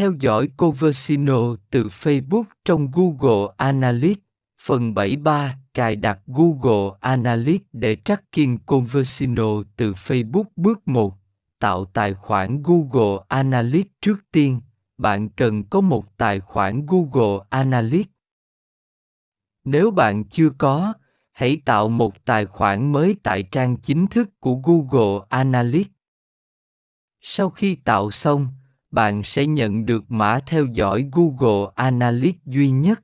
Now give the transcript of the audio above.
theo dõi Coversino từ Facebook trong Google Analytics. Phần 73 Cài đặt Google Analytics để tracking Conversino từ Facebook Bước 1 Tạo tài khoản Google Analytics Trước tiên, bạn cần có một tài khoản Google Analytics. Nếu bạn chưa có, hãy tạo một tài khoản mới tại trang chính thức của Google Analytics. Sau khi tạo xong, bạn sẽ nhận được mã theo dõi Google Analytics duy nhất.